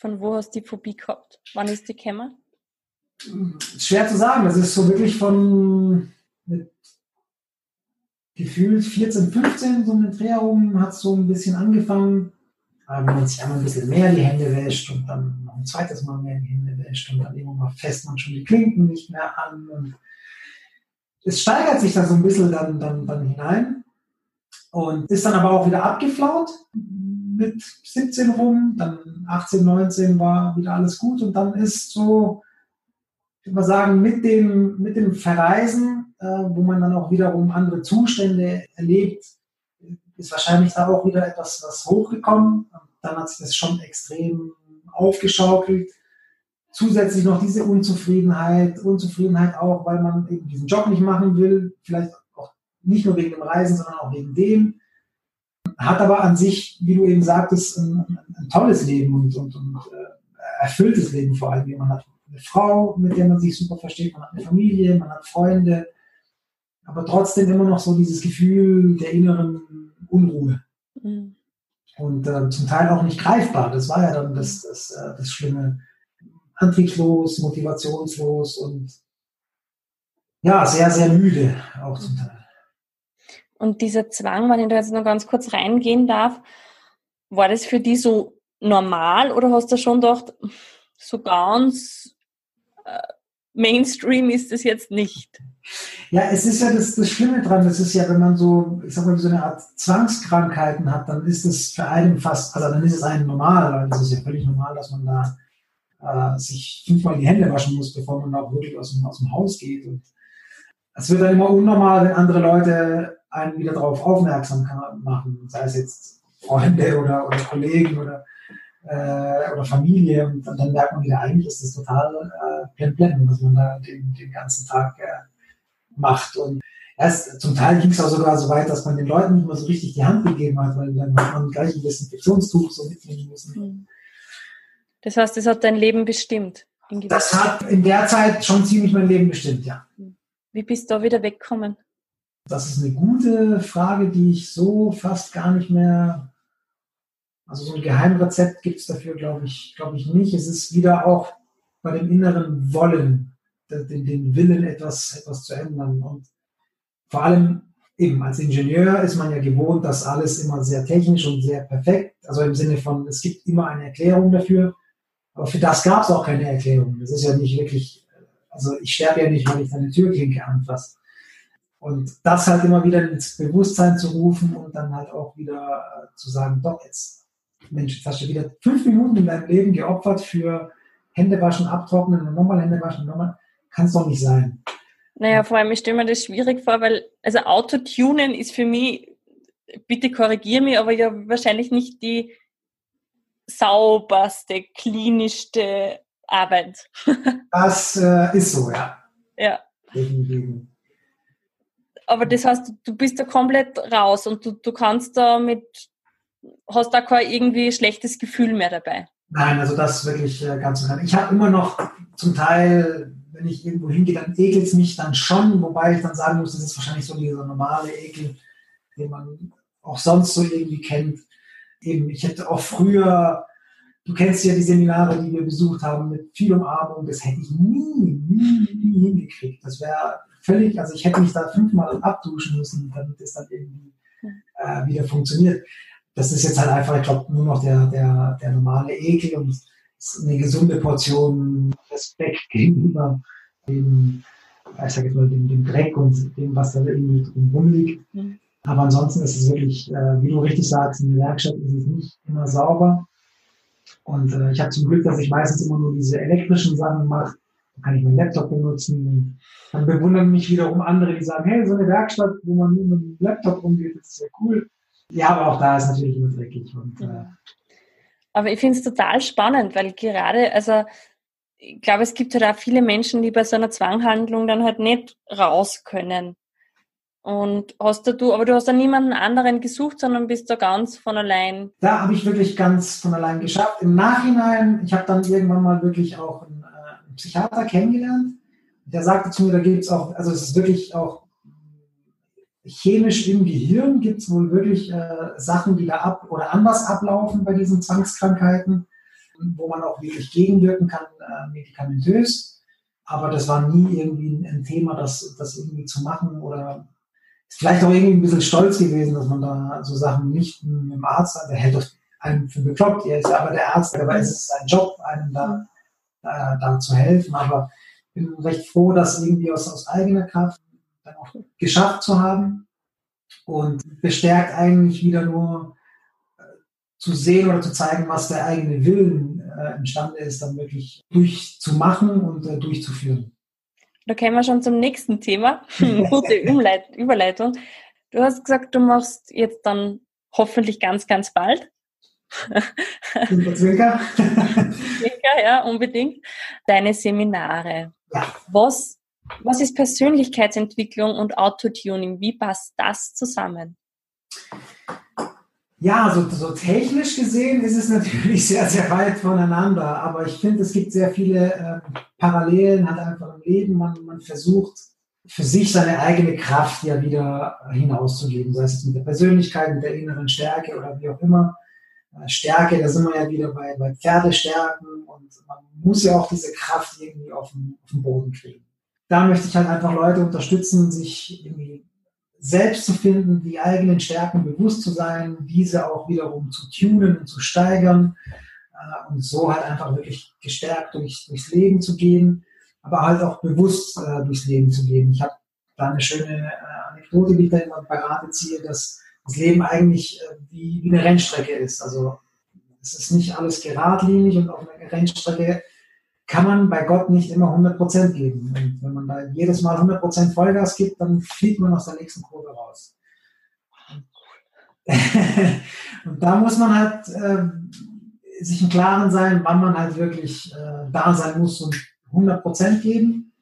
Von wo hast die Phobie gehabt? Wann ist die gekommen? Schwer zu sagen. Das ist so wirklich von gefühlt 14, 15, so mit Dreh hat so ein bisschen angefangen. Aber wenn man sich einmal ein bisschen mehr die Hände wäscht und dann noch ein zweites Mal mehr die Hände wäscht und dann irgendwann fest man schon die Klinken nicht mehr an. Und es steigert sich da so ein bisschen dann, dann, dann hinein und ist dann aber auch wieder abgeflaut mit 17 rum, dann 18, 19 war wieder alles gut und dann ist so, ich würde mal sagen, mit dem, mit dem Verreisen, äh, wo man dann auch wiederum andere Zustände erlebt, ist wahrscheinlich da auch wieder etwas was hochgekommen. Dann hat sich das schon extrem aufgeschaukelt. Zusätzlich noch diese Unzufriedenheit, Unzufriedenheit auch, weil man eben diesen Job nicht machen will, vielleicht auch nicht nur wegen dem Reisen, sondern auch wegen dem hat aber an sich, wie du eben sagtest, ein, ein tolles Leben und, und, und äh, erfülltes Leben vor allem. Man hat eine Frau, mit der man sich super versteht, man hat eine Familie, man hat Freunde, aber trotzdem immer noch so dieses Gefühl der inneren Unruhe. Mhm. Und äh, zum Teil auch nicht greifbar. Das war ja dann das, das, äh, das Schlimme. Antriebslos, motivationslos und ja, sehr, sehr müde auch zum Teil. Und dieser Zwang, wenn ich da jetzt noch ganz kurz reingehen darf, war das für die so normal oder hast du schon gedacht, so ganz äh, Mainstream ist es jetzt nicht? Ja, es ist ja das, das Schlimme dran, das ist ja, wenn man so, ich sag mal, so eine Art Zwangskrankheiten hat, dann ist es für einen fast, also dann ist es einem normal, weil es ist ja völlig normal, dass man da äh, sich fünfmal die Hände waschen muss, bevor man auch wirklich aus dem, aus dem Haus geht. Und es wird dann immer unnormal, wenn andere Leute einen wieder darauf aufmerksam machen, sei es jetzt Freunde oder, oder Kollegen oder, äh, oder Familie. Und, und, dann merkt man wieder, eigentlich ist das total äh, was man da den, den ganzen Tag äh, macht. Und erst zum Teil ging es auch sogar so weit, dass man den Leuten nicht mehr so richtig die Hand gegeben hat, weil dann hat man gleich ein Desinfektionstuch so mitnehmen müssen. Hm. Das heißt, das hat dein Leben bestimmt? Das hat in der Zeit schon ziemlich mein Leben bestimmt, ja. Wie bist du da wieder weggekommen? Das ist eine gute Frage, die ich so fast gar nicht mehr. Also so ein Geheimrezept gibt es dafür, glaube ich, glaube ich nicht. Es ist wieder auch bei dem inneren Wollen, den, den Willen, etwas, etwas zu ändern. Und vor allem eben als Ingenieur ist man ja gewohnt, dass alles immer sehr technisch und sehr perfekt, also im Sinne von, es gibt immer eine Erklärung dafür. Aber für das gab es auch keine Erklärung. Das ist ja nicht wirklich, also ich sterbe ja nicht, weil ich eine Türklinke anfasse. Und das halt immer wieder ins Bewusstsein zu rufen und dann halt auch wieder äh, zu sagen, doch, jetzt, Mensch, jetzt hast du wieder fünf Minuten in deinem Leben geopfert für Hände waschen, abtrocknen und nochmal Hände waschen, nochmal. Kann es doch nicht sein. Naja, vor allem, ich stelle mir das schwierig vor, weil, also Autotunen ist für mich, bitte korrigiere mich, aber ja wahrscheinlich nicht die sauberste, klinischste Arbeit. das äh, ist so, ja. Ja. Definitiv aber das heißt, du bist da komplett raus und du, du kannst da mit, hast da kein irgendwie schlechtes Gefühl mehr dabei. Nein, also das wirklich äh, ganz und Ich habe immer noch zum Teil, wenn ich irgendwo hingehe, dann ekelt es mich dann schon, wobei ich dann sagen muss, das ist wahrscheinlich so dieser normale Ekel, den man auch sonst so irgendwie kennt. Eben, ich hätte auch früher, du kennst ja die Seminare, die wir besucht haben, mit viel Umarmung, das hätte ich nie, nie, nie hingekriegt. Das wäre völlig, also ich hätte mich da fünfmal abduschen müssen, damit es dann irgendwie äh, wieder funktioniert. Das ist jetzt halt einfach, ich glaube, nur noch der, der, der normale Ekel und eine gesunde Portion Respekt gegenüber dem, ich sag jetzt mal, dem, dem Dreck und dem, was da irgendwie rumliegt. Mhm. Aber ansonsten ist es wirklich, äh, wie du richtig sagst, in der Werkstatt ist es nicht immer sauber. Und äh, ich habe zum Glück, dass ich meistens immer nur diese elektrischen Sachen mache, kann ich meinen Laptop benutzen. Dann bewundern mich wiederum andere, die sagen, hey, so eine Werkstatt, wo man nur mit dem Laptop umgeht, das ist ja cool. Ja, aber auch da ist natürlich immer dreckig. Und, äh, aber ich finde es total spannend, weil gerade, also ich glaube, es gibt halt auch viele Menschen, die bei so einer Zwanghandlung dann halt nicht raus können. Und hast du, aber du hast da niemanden anderen gesucht, sondern bist da ganz von allein. Da habe ich wirklich ganz von allein geschafft. Im Nachhinein, ich habe dann irgendwann mal wirklich auch einen Psychiater kennengelernt. Der sagte zu mir, da gibt es auch, also es ist wirklich auch chemisch im Gehirn gibt es wohl wirklich äh, Sachen, die da ab oder anders ablaufen bei diesen Zwangskrankheiten. wo man auch wirklich gegenwirken kann, äh, medikamentös. Aber das war nie irgendwie ein Thema, das, das irgendwie zu machen oder ist vielleicht auch irgendwie ein bisschen stolz gewesen, dass man da so Sachen nicht mit dem Arzt. Der hält doch einen für bekloppt. Ja aber der Arzt, aber es ist sein Job, einem da, da, da zu helfen. Aber ich bin recht froh, das irgendwie aus, aus eigener Kraft dann auch geschafft zu haben und bestärkt eigentlich wieder nur äh, zu sehen oder zu zeigen, was der eigene Willen äh, imstande ist, dann wirklich durchzumachen und äh, durchzuführen. Da kommen wir schon zum nächsten Thema. Gute Überleitung. Du hast gesagt, du machst jetzt dann hoffentlich ganz, ganz bald. Zwinker, Zwinker. Zwinker, ja, unbedingt. Deine Seminare. Ja. Was, was ist Persönlichkeitsentwicklung und Autotuning? Wie passt das zusammen? Ja, so, so technisch gesehen ist es natürlich sehr, sehr weit voneinander. Aber ich finde, es gibt sehr viele äh, Parallelen halt einfach im Leben. Man, man versucht für sich seine eigene Kraft ja wieder hinauszugeben, sei es mit der Persönlichkeit, mit der inneren Stärke oder wie auch immer. Äh, Stärke, da sind wir ja wieder bei, bei Pferdestärken und man muss ja auch diese Kraft irgendwie auf den, auf den Boden kriegen. Da möchte ich halt einfach Leute unterstützen, sich irgendwie selbst zu finden, die eigenen Stärken bewusst zu sein, diese auch wiederum zu tunen und zu steigern äh, und so halt einfach wirklich gestärkt durch, durchs Leben zu gehen, aber halt auch bewusst äh, durchs Leben zu gehen. Ich habe da eine schöne äh, Anekdote, die ich da immer Parade ziehe, dass das Leben eigentlich äh, wie, eine Rennstrecke ist. Also es ist nicht alles geradlinig und auf einer Rennstrecke kann man bei Gott nicht immer 100% geben. Und wenn man da jedes Mal 100% Vollgas gibt, dann fliegt man aus der nächsten Kurve raus. und da muss man halt äh, sich im Klaren sein, wann man halt wirklich äh, da sein muss und 100% geben.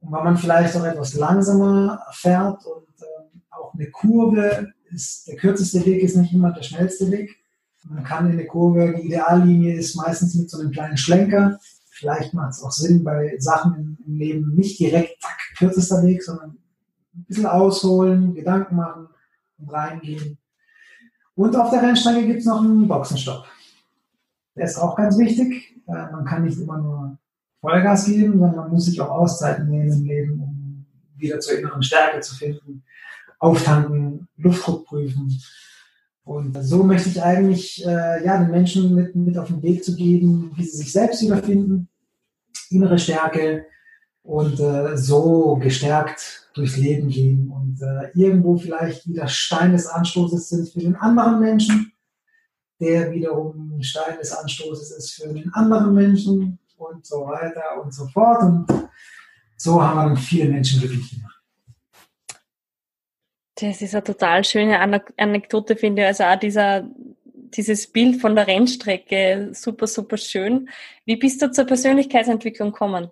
Und wann man vielleicht auch etwas langsamer fährt und äh, auch eine Kurve ist, der kürzeste Weg ist nicht immer der schnellste Weg. Man kann in der Kurve, die Ideallinie ist meistens mit so einem kleinen Schlenker Vielleicht macht es auch Sinn bei Sachen im Leben nicht direkt zack, kürzester Weg, sondern ein bisschen ausholen, Gedanken machen und reingehen. Und auf der Rennstrecke gibt es noch einen Boxenstopp. Der ist auch ganz wichtig. Äh, man kann nicht immer nur Vollgas geben, sondern man muss sich auch Auszeiten nehmen im Leben, um wieder zur inneren Stärke zu finden. Auftanken, Luftdruck prüfen, und so möchte ich eigentlich äh, ja, den Menschen mit, mit auf den Weg zu geben, wie sie sich selbst wiederfinden, innere Stärke und äh, so gestärkt durchs Leben gehen und äh, irgendwo vielleicht wieder Stein des Anstoßes sind für den anderen Menschen, der wiederum Stein des Anstoßes ist für den anderen Menschen und so weiter und so fort. Und so haben wir dann viele Menschen glücklich gemacht. Das ist eine total schöne Anekdote, finde ich. Also auch dieser, dieses Bild von der Rennstrecke, super, super schön. Wie bist du zur Persönlichkeitsentwicklung gekommen?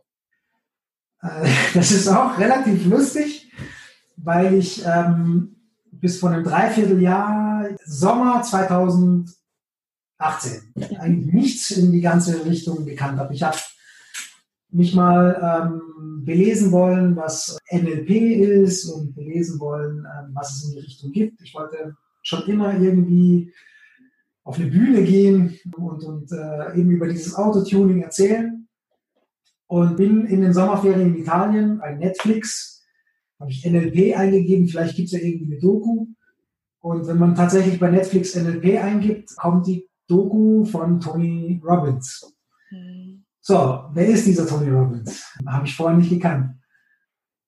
Äh, das ist auch relativ lustig, weil ich ähm, bis vor einem Dreivierteljahr, Sommer 2018, eigentlich nichts in die ganze Richtung gekannt habe. Ich habe mich mal ähm, belesen wollen, was NLP ist und belesen wollen, ähm, was es in die Richtung gibt. Ich wollte schon immer irgendwie auf eine Bühne gehen und, und äh, eben über dieses Autotuning erzählen. Und bin in den Sommerferien in Italien bei Netflix, habe ich NLP eingegeben, vielleicht gibt es ja irgendwie eine Doku. Und wenn man tatsächlich bei Netflix NLP eingibt, kommt die Doku von Tony Robbins. So, wer ist dieser Tony Robbins? Habe ich vorher nicht gekannt.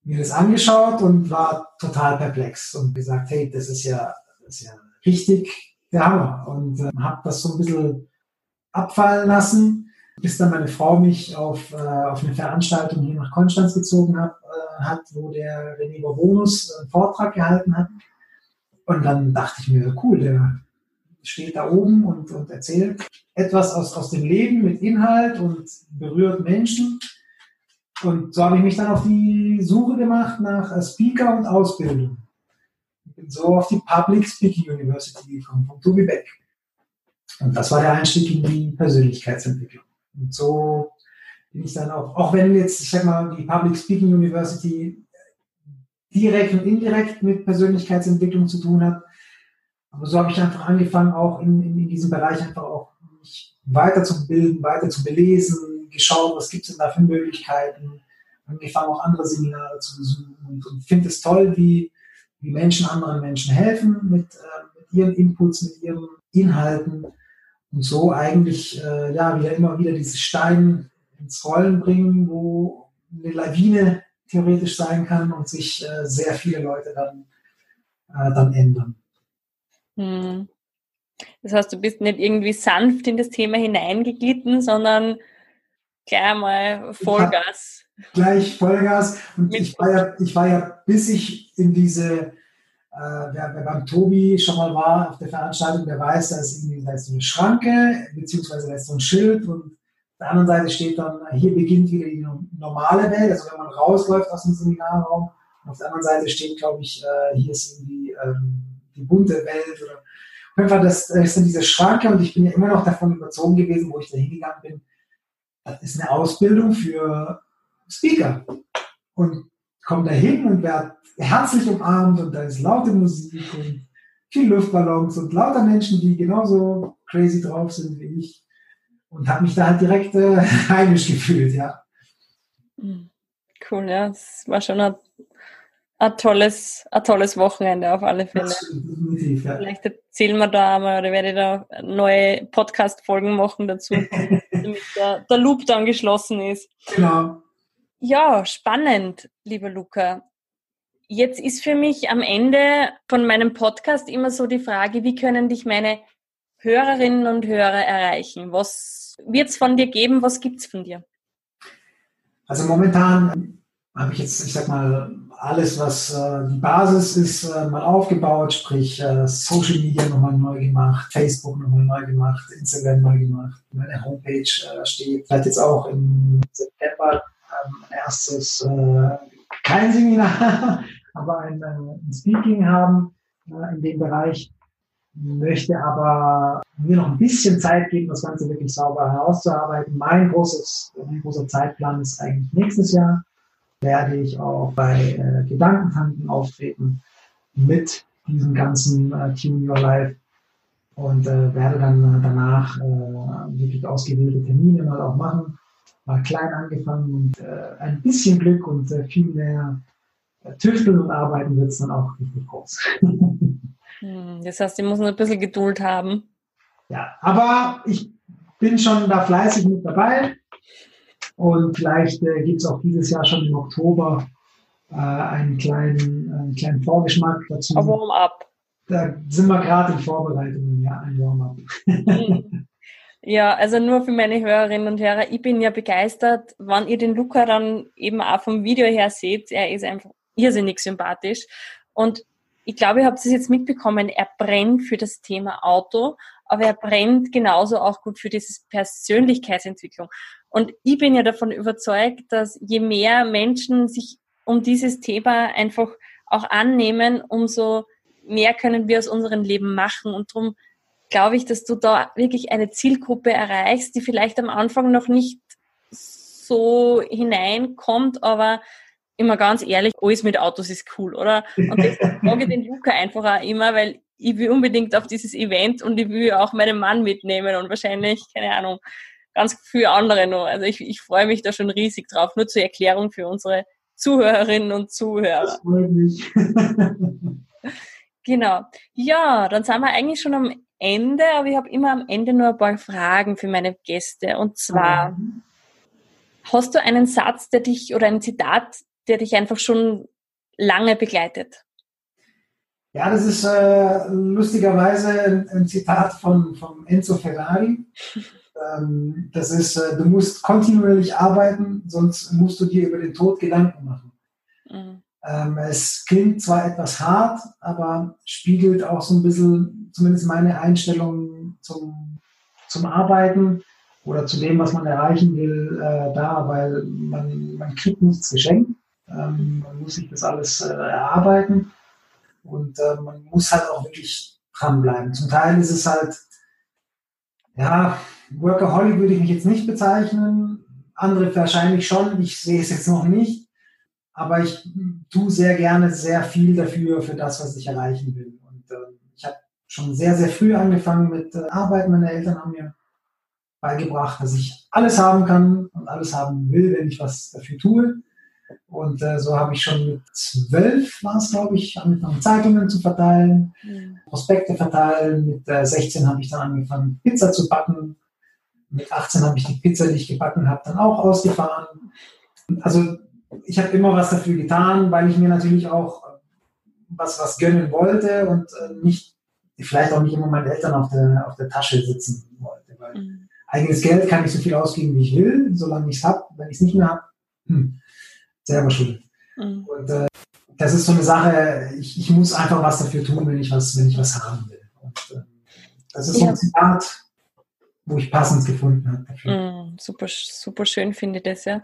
Mir das angeschaut und war total perplex und gesagt, hey, das ist ja, das ist ja richtig der Hammer. Und äh, habe das so ein bisschen abfallen lassen, bis dann meine Frau mich auf, äh, auf eine Veranstaltung hier nach Konstanz gezogen hat, äh, hat wo der René Bonus einen Vortrag gehalten hat. Und dann dachte ich mir, cool, der steht da oben und, und erzählt etwas aus, aus dem Leben mit Inhalt und berührt Menschen. Und so habe ich mich dann auf die Suche gemacht nach Speaker und Ausbildung. Ich bin so auf die Public Speaking University gekommen, von Tobi Beck. Und das war der Einstieg in die Persönlichkeitsentwicklung. Und so bin ich dann auch, auch wenn jetzt, ich sag mal, die Public Speaking University direkt und indirekt mit Persönlichkeitsentwicklung zu tun hat, aber so habe ich einfach angefangen, auch in, in, in diesem Bereich einfach auch mich weiterzubilden, weiter zu belesen, geschaut, was gibt es denn da für Möglichkeiten, angefangen auch andere Seminare zu besuchen und, und finde es toll, wie, wie Menschen anderen Menschen helfen mit, äh, mit ihren Inputs, mit ihren Inhalten und so eigentlich äh, ja wieder immer wieder diese Steine ins Rollen bringen, wo eine Lawine theoretisch sein kann und sich äh, sehr viele Leute dann, äh, dann ändern. Hm. Das heißt, du bist nicht irgendwie sanft in das Thema hineingeglitten, sondern gleich mal Vollgas. Gleich Vollgas. Und ich war, ja, ich war ja, bis ich in diese, äh, wer, wer, beim Tobi schon mal war auf der Veranstaltung, der weiß, da ist irgendwie da ist so eine Schranke, beziehungsweise da ist so ein Schild und auf der anderen Seite steht dann, hier beginnt wieder die normale Welt, also wenn man rausläuft aus dem Seminarraum. Und auf der anderen Seite steht, glaube ich, äh, hier ist irgendwie ähm, die bunte Welt oder auf jeden Fall, das, das ist dann diese Schranke und ich bin ja immer noch davon überzogen gewesen, wo ich da hingegangen bin. Das ist eine Ausbildung für Speaker. Und komme da hin und werde herzlich umarmt und da ist laute Musik und viel Luftballons und lauter Menschen, die genauso crazy drauf sind wie ich und habe mich da halt direkt äh, heimisch gefühlt, ja. Cool, ja. Es war schon ein, ein, tolles, ein tolles Wochenende auf alle Fälle. Definitiv, ja. Vielleicht erzählen wir da einmal oder werde ich da neue Podcast-Folgen machen dazu, damit der, der Loop dann geschlossen ist. Genau. Ja, spannend, lieber Luca. Jetzt ist für mich am Ende von meinem Podcast immer so die Frage, wie können dich meine Hörerinnen und Hörer erreichen? Was wird es von dir geben? Was gibt es von dir? Also momentan habe ich jetzt, ich sag mal, alles, was äh, die Basis ist, äh, mal aufgebaut, sprich äh, Social Media nochmal neu gemacht, Facebook nochmal neu gemacht, Instagram neu gemacht, meine Homepage äh, steht. Vielleicht jetzt auch im September ähm, erstes, äh, kein Seminar, aber ein, äh, ein Speaking haben in dem Bereich möchte aber mir noch ein bisschen Zeit geben, das Ganze wirklich sauber herauszuarbeiten. Mein, großes, mein großer Zeitplan ist eigentlich nächstes Jahr. Werde ich auch bei äh, Gedankentanken auftreten mit diesem ganzen äh, Team Your Life und äh, werde dann äh, danach äh, wirklich ausgewählte Termine mal auch machen. Mal klein angefangen und äh, ein bisschen Glück und viel mehr tüfteln und arbeiten wird es dann auch richtig groß. Hm, das heißt, ich muss noch ein bisschen Geduld haben. Ja, aber ich bin schon da fleißig mit dabei. Und vielleicht äh, gibt es auch dieses Jahr schon im Oktober äh, einen, kleinen, einen kleinen Vorgeschmack dazu. Ein Warm-up. Da sind wir gerade in Vorbereitungen, ja, ein Warm-up. Hm. Ja, also nur für meine Hörerinnen und Hörer, ich bin ja begeistert, wann ihr den Luca dann eben auch vom Video her seht, er ist einfach irrsinnig sympathisch. Und ich glaube, ihr habt es jetzt mitbekommen, er brennt für das Thema Auto, aber er brennt genauso auch gut für diese Persönlichkeitsentwicklung. Und ich bin ja davon überzeugt, dass je mehr Menschen sich um dieses Thema einfach auch annehmen, umso mehr können wir aus unserem Leben machen. Und darum glaube ich, dass du da wirklich eine Zielgruppe erreichst, die vielleicht am Anfang noch nicht so hineinkommt, aber immer ganz ehrlich, alles mit Autos ist cool, oder? Und das frage ich den Luca einfach auch immer, weil ich will unbedingt auf dieses Event und ich will auch meinen Mann mitnehmen und wahrscheinlich, keine Ahnung, ganz viele andere noch. Also ich, ich freue mich da schon riesig drauf. Nur zur Erklärung für unsere Zuhörerinnen und Zuhörer. Das freut mich. genau. Ja, dann sind wir eigentlich schon am Ende, aber ich habe immer am Ende nur ein paar Fragen für meine Gäste. Und zwar, mhm. hast du einen Satz, der dich oder ein Zitat, der dich einfach schon lange begleitet? Ja, das ist äh, lustigerweise ein, ein, Zitat von, von Enzo Ferrari. ähm, das ist, äh, du musst kontinuierlich arbeiten, sonst musst du dir über den Tod Gedanken machen. Mhm. Ähm, es klingt zwar etwas hart, aber spiegelt auch so ein bisschen, zumindest meine Einstellung zum, zum Arbeiten oder zu dem, was man erreichen will, äh, da, weil man, man kriegt nichts geschenkt. Ähm, man muss sich das alles äh, erarbeiten und äh, man muss halt auch wirklich dranbleiben. Zum Teil ist es halt, ja, Workaholic würde ich mich jetzt nicht bezeichnen, andere wahrscheinlich schon, ich sehe es jetzt noch nicht, aber ich tue sehr gerne sehr viel dafür, für das, was ich erreichen will. Und äh, ich habe schon sehr, sehr früh angefangen mit äh, Arbeiten. Meine Eltern haben mir beigebracht, dass ich alles haben kann und alles haben will, wenn ich was dafür tue. Und äh, so habe ich schon mit zwölf, war es glaube ich, angefangen, Zeitungen zu verteilen, mhm. Prospekte verteilen. Mit äh, 16 habe ich dann angefangen, Pizza zu backen. Mit 18 habe ich die Pizza, die ich gebacken habe, dann auch ausgefahren. Also ich habe immer was dafür getan, weil ich mir natürlich auch was, was gönnen wollte und äh, nicht, vielleicht auch nicht immer meine Eltern auf der, auf der Tasche sitzen wollte. Weil mhm. eigenes Geld kann ich so viel ausgeben, wie ich will, solange ich es habe. Wenn ich es nicht mehr habe, hm, selber schuld. Mhm. Und äh, das ist so eine Sache, ich, ich muss einfach was dafür tun, wenn ich was, wenn ich was haben will. Und, äh, das ist so ein Zitat, wo ich passend gefunden habe dafür. Mm, super, super schön finde ich das, ja.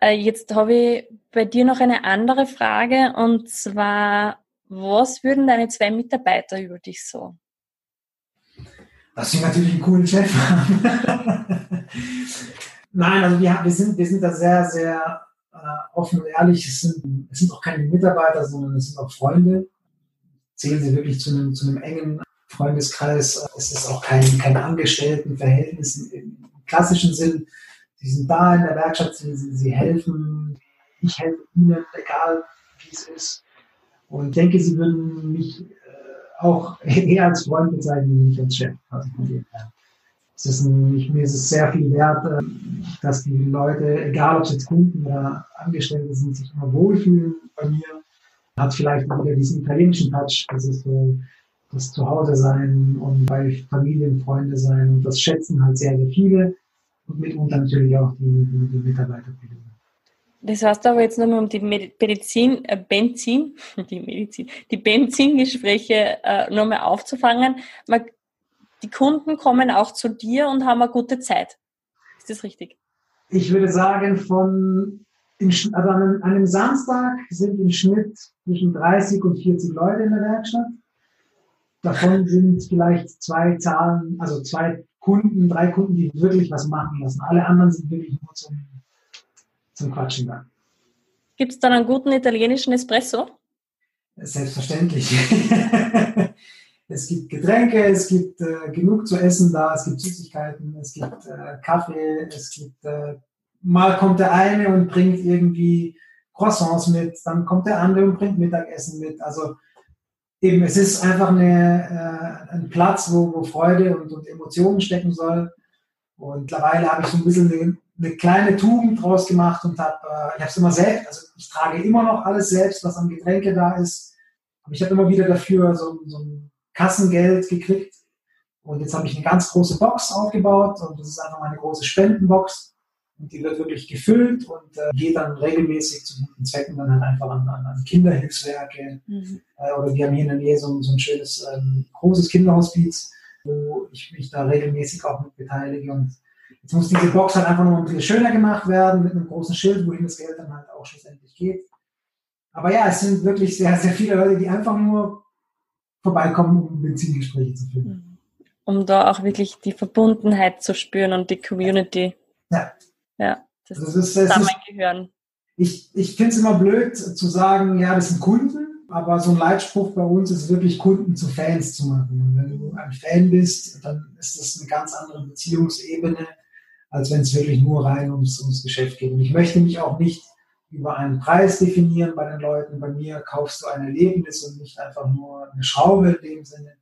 Äh, jetzt habe ich bei dir noch eine andere Frage und zwar, was würden deine zwei Mitarbeiter über dich sagen? Dass sie natürlich einen coolen Chef haben. Nein, also wir, wir, sind, wir sind da sehr, sehr offen und ehrlich. Es sind, es sind auch keine Mitarbeiter, sondern es sind auch Freunde. Zählen sie wirklich zu einem, zu einem engen Freundeskreis. Es ist auch kein, kein Angestelltenverhältnis im, im klassischen Sinn. Sie sind da in der Werkstatt, sie, sie helfen. Ich helfe ihnen, egal wie es ist. Und denke, sie würden mich äh, auch eher als Freund bezeichnen, nicht als Chef. Also von dem her. Es ist ein, mir ist es sehr viel wert, äh, dass die Leute, egal ob es jetzt Kunden oder Angestellte sind, sich immer wohlfühlen bei mir. Hat vielleicht wieder diesen italienischen Touch, das ist so das Zuhause sein und bei Familien, Freunde sein und das schätzen halt sehr, sehr viele und mitunter natürlich auch die, die, die Mitarbeiterbildung. Das heißt aber jetzt nochmal um die Medizin, äh Benzin, die Medizin, die Benzingespräche äh, nochmal aufzufangen. Man, die Kunden kommen auch zu dir und haben eine gute Zeit. Ist das richtig? Ich würde sagen, von in, also an, einem, an einem Samstag sind im Schnitt zwischen 30 und 40 Leute in der Werkstatt. Davon sind vielleicht zwei Zahlen, also zwei Kunden, drei Kunden, die wirklich was machen lassen. Alle anderen sind wirklich nur zum, zum Quatschen da. Gibt es dann einen guten italienischen Espresso? Selbstverständlich. es gibt Getränke, es gibt äh, genug zu essen da, es gibt Süßigkeiten, es gibt äh, Kaffee, es gibt äh, mal kommt der eine und bringt irgendwie Croissants mit, dann kommt der andere und bringt Mittagessen mit. Also eben, es ist einfach eine, äh, ein Platz, wo, wo Freude und, und, Emotionen stecken soll. Und mittlerweile habe ich so ein bisschen eine, eine kleine Tugend draus gemacht und habe, äh, ich habe es immer selbst, also ich trage immer noch alles selbst, was an Getränke da ist. Aber ich habe immer wieder dafür so, so ein Kassengeld gekriegt. Und jetzt habe ich eine ganz große Box aufgebaut und das ist einfach meine große Spendenbox. Und die wird wirklich gefüllt und äh, geht dann regelmäßig zu guten Zwecken dann halt einfach an, an, Kinderhilfswerke. Mhm. Äh, oder wir haben hier in der Nähe so, so ein schönes ähm, großes Kinderhospiz, wo ich mich da regelmäßig auch mit beteilige. Und jetzt muss diese Box halt einfach noch ein bisschen schöner gemacht werden mit einem großen Schild, wohin das Geld dann halt auch schlussendlich geht. Aber ja, es sind wirklich sehr, sehr viele Leute, die einfach nur vorbeikommen, Benzingespräche zu führen. Mhm. Um da auch wirklich die Verbundenheit zu spüren und die Community. Ja. Ja, das, also das ist, Gehirn. Ich, ich finde es immer blöd zu sagen, ja, das sind Kunden, aber so ein Leitspruch bei uns ist wirklich Kunden zu Fans zu machen. Und wenn du ein Fan bist, dann ist das eine ganz andere Beziehungsebene, als wenn es wirklich nur rein ums, ums Geschäft geht. Und ich möchte mich auch nicht über einen Preis definieren bei den Leuten. Bei mir kaufst du ein Erlebnis und nicht einfach nur eine Schraube in dem Sinne.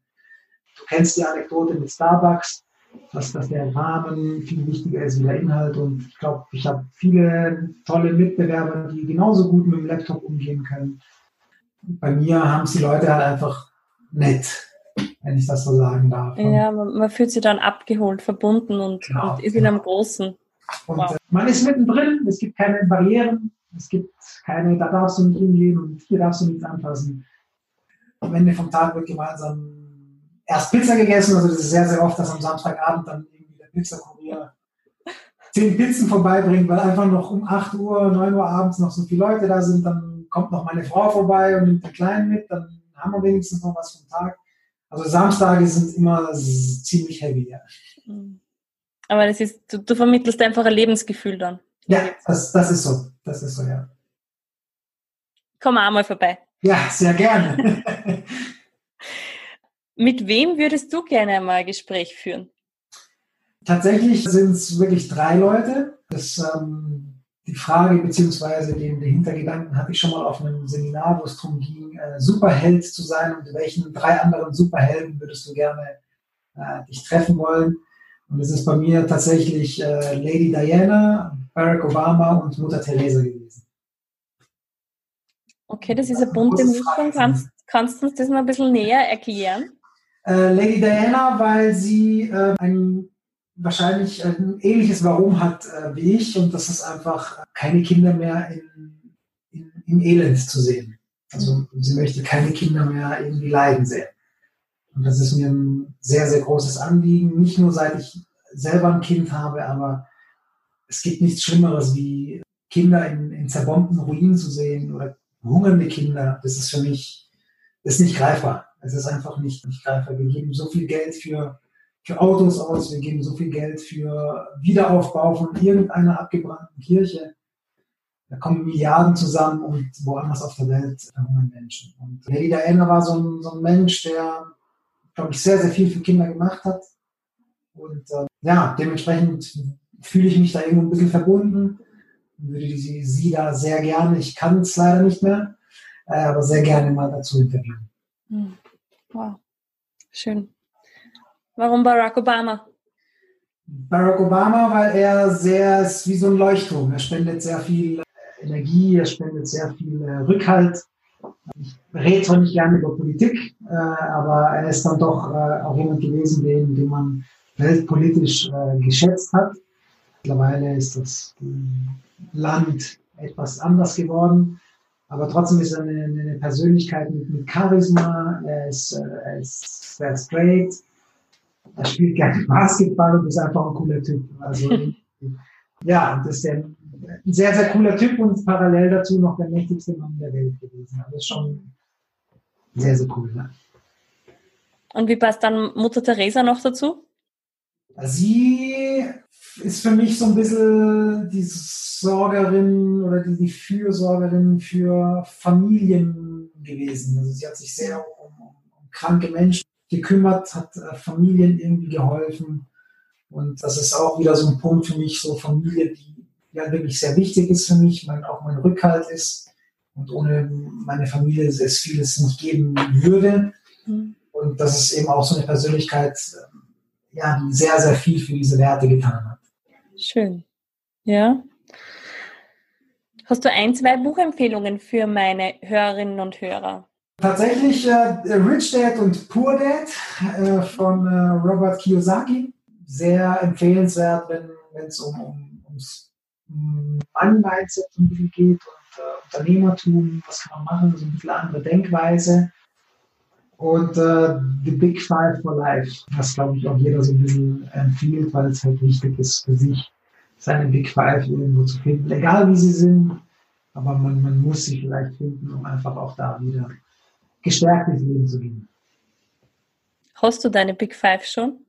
Du kennst die Anekdote mit Starbucks dass, dass der Rahmen viel wichtiger ist wie der Inhalt. Und ich glaube, ich habe viele tolle Mitbewerber, die genauso gut mit dem Laptop umgehen können. Bei mir haben es die Leute halt einfach nett, wenn ich das so sagen darf. Ja, man, man fühlt sich dann abgeholt, verbunden und, genau, und ist genau. in einem Großen. Und wow. Man ist mittendrin, es gibt keine Barrieren, es gibt keine, da darfst du nicht hingehen und hier darfst du nichts anfassen. Am Ende vom Tag wird gemeinsam erst Pizza gegessen. Also das ist sehr, sehr oft, dass am Samstagabend dann irgendwie der Pizzakurier zehn Pizzen vorbeibringt, weil einfach noch um 8 Uhr, 9 Uhr abends noch so viele Leute da sind. Dann kommt noch meine Frau vorbei und nimmt den Kleinen mit. Dann haben wir wenigstens noch was vom Tag. Also Samstage sind immer ziemlich heavy, ja. Aber das ist, du, du vermittelst einfach ein Lebensgefühl dann. Ja, das, das ist so. Das ist so, ja. Komm auch mal vorbei. Ja, sehr gerne. Mit wem würdest du gerne einmal ein Gespräch führen? Tatsächlich sind es wirklich drei Leute. Das, ähm, die Frage beziehungsweise den, den Hintergedanken hatte ich schon mal auf einem Seminar, wo es darum ging, äh, Superheld zu sein und welchen drei anderen Superhelden würdest du gerne äh, dich treffen wollen. Und es ist bei mir tatsächlich äh, Lady Diana, Barack Obama und Mutter Teresa gewesen. Okay, das ist eine bunte Mischung. Kannst, kannst du uns das noch ein bisschen näher erklären? Äh, Lady Diana, weil sie äh, ein wahrscheinlich ein ähnliches Warum hat äh, wie ich und das ist einfach keine Kinder mehr in, in, im Elend zu sehen. Also sie möchte keine Kinder mehr irgendwie leiden sehen. Und das ist mir ein sehr, sehr großes Anliegen. Nicht nur seit ich selber ein Kind habe, aber es gibt nichts Schlimmeres, wie Kinder in, in zerbombten Ruinen zu sehen oder hungernde Kinder. Das ist für mich, das ist nicht greifbar. Es ist einfach nicht, nicht greifbar. Wir geben so viel Geld für, für Autos aus, wir geben so viel Geld für Wiederaufbau von irgendeiner abgebrannten Kirche. Da kommen Milliarden zusammen und woanders auf der Welt verhungern Menschen. Und Lady Diana war so ein, so ein Mensch, der, glaube ich, sehr, sehr viel für Kinder gemacht hat. Und äh, ja, dementsprechend fühle ich mich da irgendwo ein bisschen verbunden. Würde sie, sie da sehr gerne, ich kann es leider nicht mehr, äh, aber sehr gerne mal dazu interviewen. Hm. Wow, schön. Warum Barack Obama? Barack Obama, weil er sehr ist wie so ein Leuchtturm. Er spendet sehr viel äh, Energie, er spendet sehr viel äh, Rückhalt. Ich rede zwar nicht gerne über Politik, äh, aber er ist dann doch auch jemand gewesen, den, den man weltpolitisch geschätzt hat. Mittlerweile ist das Land etwas anders geworden. Aber trotzdem ist er eine, eine Persönlichkeit mit, mit, Charisma, er ist, er ist sehr straight, er spielt gerne Basketball und ist einfach ein cooler Typ. Also, ja, das ist ein sehr, sehr cooler Typ und parallel dazu noch der mächtigste Mann der Welt gewesen. Also, das ist schon sehr, sehr cool. Ne? Und wie passt dann Mutter Teresa noch dazu? Sie ist für mich so ein bisschen die Sorgerin oder die, die Fürsorgerin für Familien gewesen. Also sie hat sich sehr um, um, kranke Menschen gekümmert, hat äh, Familien irgendwie geholfen. Und das ist auch wieder so ein Punkt für mich, so Familie, die ja wirklich sehr wichtig ist für mich, mein, auch mein Rückhalt ist. Und ohne meine Familie es vieles nicht geben würde. Mhm. Und das ist eben auch so eine Persönlichkeit, ja, die sehr, sehr viel für diese Werte getan hat. Schön. Ja. Hast du ein, zwei Buchempfehlungen für meine Hörerinnen und Hörer? Tatsächlich äh, Rich Dad und Poor Dad äh, von äh, Robert Kiyosaki. Sehr empfehlenswert, wenn es um, um, ums Money-Mindset ein bisschen geht und äh, Unternehmertum, was kann man machen, so ein bisschen andere Denkweise. Und äh, The Big Five for Life, was glaube ich auch jeder so ein bisschen empfiehlt, weil es halt wichtig ist für sich, seine Big Five irgendwo zu finden, egal wie sie sind. Aber man, man muss sie vielleicht finden, um einfach auch da wieder gestärkt ins Leben zu gehen. Hast du deine Big Five schon?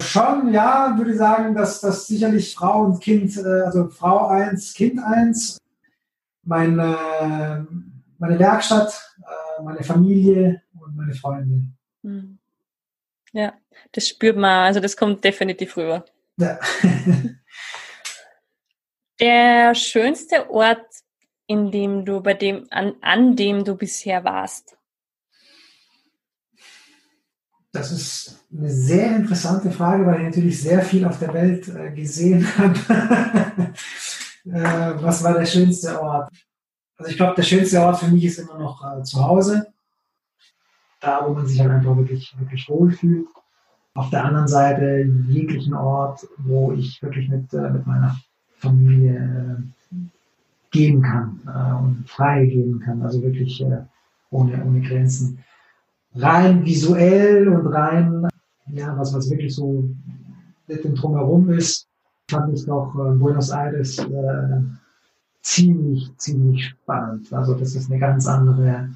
Schon, ja, würde ich sagen, dass das sicherlich Frau und Kind, äh, also Frau 1, Kind 1, meine, meine Werkstatt, äh, meine Familie meine Freunde. Hm. Ja, das spürt man, also das kommt definitiv rüber. Ja. Der schönste Ort, in dem du, bei dem, an, an dem du bisher warst? Das ist eine sehr interessante Frage, weil ich natürlich sehr viel auf der Welt äh, gesehen habe. äh, was war der schönste Ort? Also ich glaube, der schönste Ort für mich ist immer noch äh, zu Hause. Da, wo man sich halt einfach wirklich, wirklich wohlfühlt. Auf der anderen Seite jeglichen Ort, wo ich wirklich mit, äh, mit meiner Familie äh, geben kann äh, und frei geben kann, also wirklich äh, ohne, ohne Grenzen. Rein visuell und rein, ja, was, was wirklich so mit dem Drumherum ist, fand ich doch äh, Buenos Aires ziemlich, ziemlich spannend. Also das ist eine ganz andere,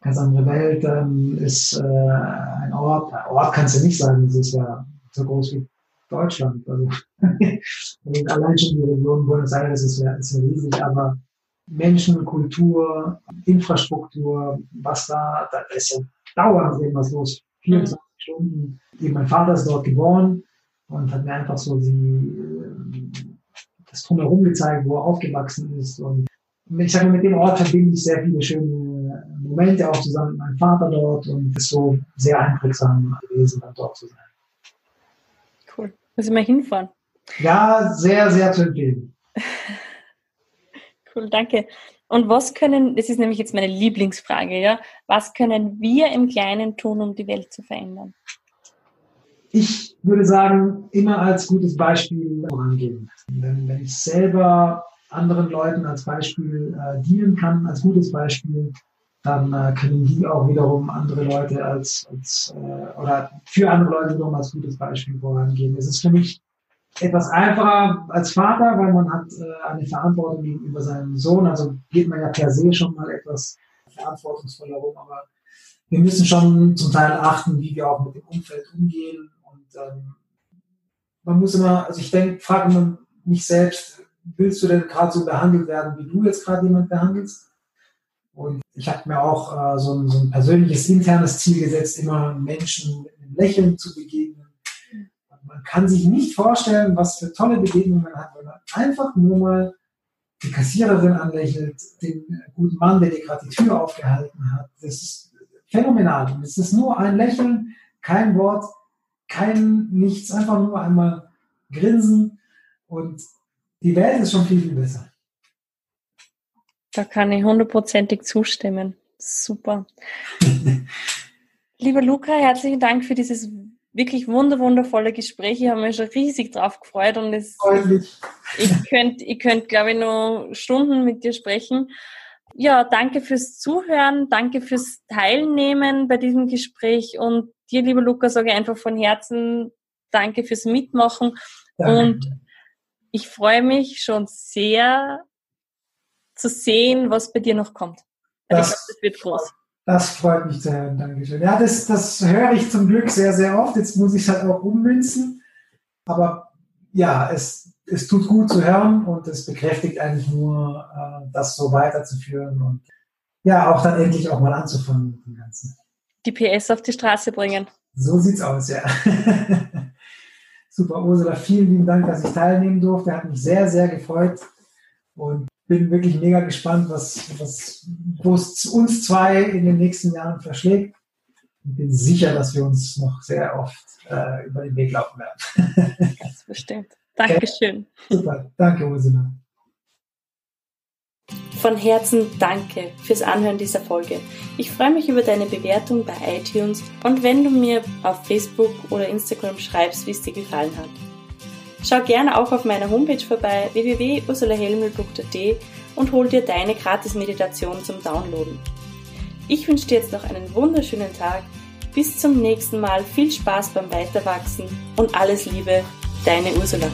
ganz andere Welt, ähm, ist äh, ein Ort, Ort kannst du nicht sagen, es ist ja so groß wie Deutschland. Also allein schon die Region Buenos Aires ist ja, ist ja riesig, aber Menschen, Kultur, Infrastruktur, was da, da ist ja dauernd irgendwas los. 24 mhm. Stunden. Eben mein Vater ist dort geboren und hat mir einfach so die, äh, das Drumherum gezeigt, wo er aufgewachsen ist. Und ich sage mit dem Ort verbinde ich sehr viele schöne Momente, auch zusammen mit meinem Vater dort und es ist so sehr einprägsam gewesen, dann dort zu sein. Cool. Muss ich mal hinfahren? Ja, sehr, sehr zu empfehlen. cool, danke. Und was können, das ist nämlich jetzt meine Lieblingsfrage, ja, was können wir im Kleinen tun, um die Welt zu verändern? Ich würde sagen, immer als gutes Beispiel vorangehen. Wenn, wenn ich selber anderen Leuten als Beispiel äh, dienen kann, als gutes Beispiel, dann äh, können die auch wiederum andere Leute als, als äh, oder für andere Leute wiederum als gutes Beispiel vorangehen. Es ist für mich etwas einfacher als Vater, weil man hat äh, eine Verantwortung gegenüber seinem Sohn. Also geht man ja per se schon mal etwas verantwortungsvoller rum, aber wir müssen schon zum Teil achten, wie wir auch mit dem Umfeld umgehen. Und ähm, man muss immer, also ich denke, frage man mich selbst, willst du denn gerade so behandelt werden, wie du jetzt gerade jemand behandelst? Und ich habe mir auch äh, so, ein, so ein persönliches internes Ziel gesetzt, immer Menschen mit einem Lächeln zu begegnen man kann sich nicht vorstellen, was für tolle Begegnungen man hat, wenn man einfach nur mal die Kassiererin anlächelt, den guten Mann, der dir gerade die Tür aufgehalten hat. Das ist phänomenal. Und es ist nur ein Lächeln, kein Wort, kein nichts, einfach nur einmal grinsen und die Welt ist schon viel, viel besser. Da kann ich hundertprozentig zustimmen. Super. Lieber Luca, herzlichen Dank für dieses wirklich wundervolle Gespräche. Ich habe mich schon riesig drauf gefreut und es, ich könnte, ich könnte, glaube ich, noch Stunden mit dir sprechen. Ja, danke fürs Zuhören, danke fürs Teilnehmen bei diesem Gespräch und dir, lieber Lukas, sage ich einfach von Herzen danke fürs Mitmachen danke. und ich freue mich schon sehr zu sehen, was bei dir noch kommt. Das, ich glaube, das wird groß. Das freut mich zu hören, Dankeschön. Ja, das, das höre ich zum Glück sehr, sehr oft. Jetzt muss ich es halt auch ummünzen. Aber ja, es, es tut gut zu hören und es bekräftigt eigentlich nur, äh, das so weiterzuführen und ja, auch dann endlich auch mal anzufangen mit dem Ganzen. Die PS auf die Straße bringen. So sieht's aus, ja. Super, Ursula, vielen lieben Dank, dass ich teilnehmen durfte. Hat mich sehr, sehr gefreut. Und bin wirklich mega gespannt, was, was, wo es uns zwei in den nächsten Jahren verschlägt. Und bin sicher, dass wir uns noch sehr oft äh, über den Weg laufen werden. Ganz bestimmt. Dankeschön. Okay. Super. Danke, Ursula. Von Herzen danke fürs Anhören dieser Folge. Ich freue mich über deine Bewertung bei iTunes und wenn du mir auf Facebook oder Instagram schreibst, wie es dir gefallen hat. Schau gerne auch auf meiner Homepage vorbei www.ursulahelmel.at und hol dir deine Gratis-Meditation zum Downloaden. Ich wünsche dir jetzt noch einen wunderschönen Tag. Bis zum nächsten Mal. Viel Spaß beim Weiterwachsen und alles Liebe, deine Ursula.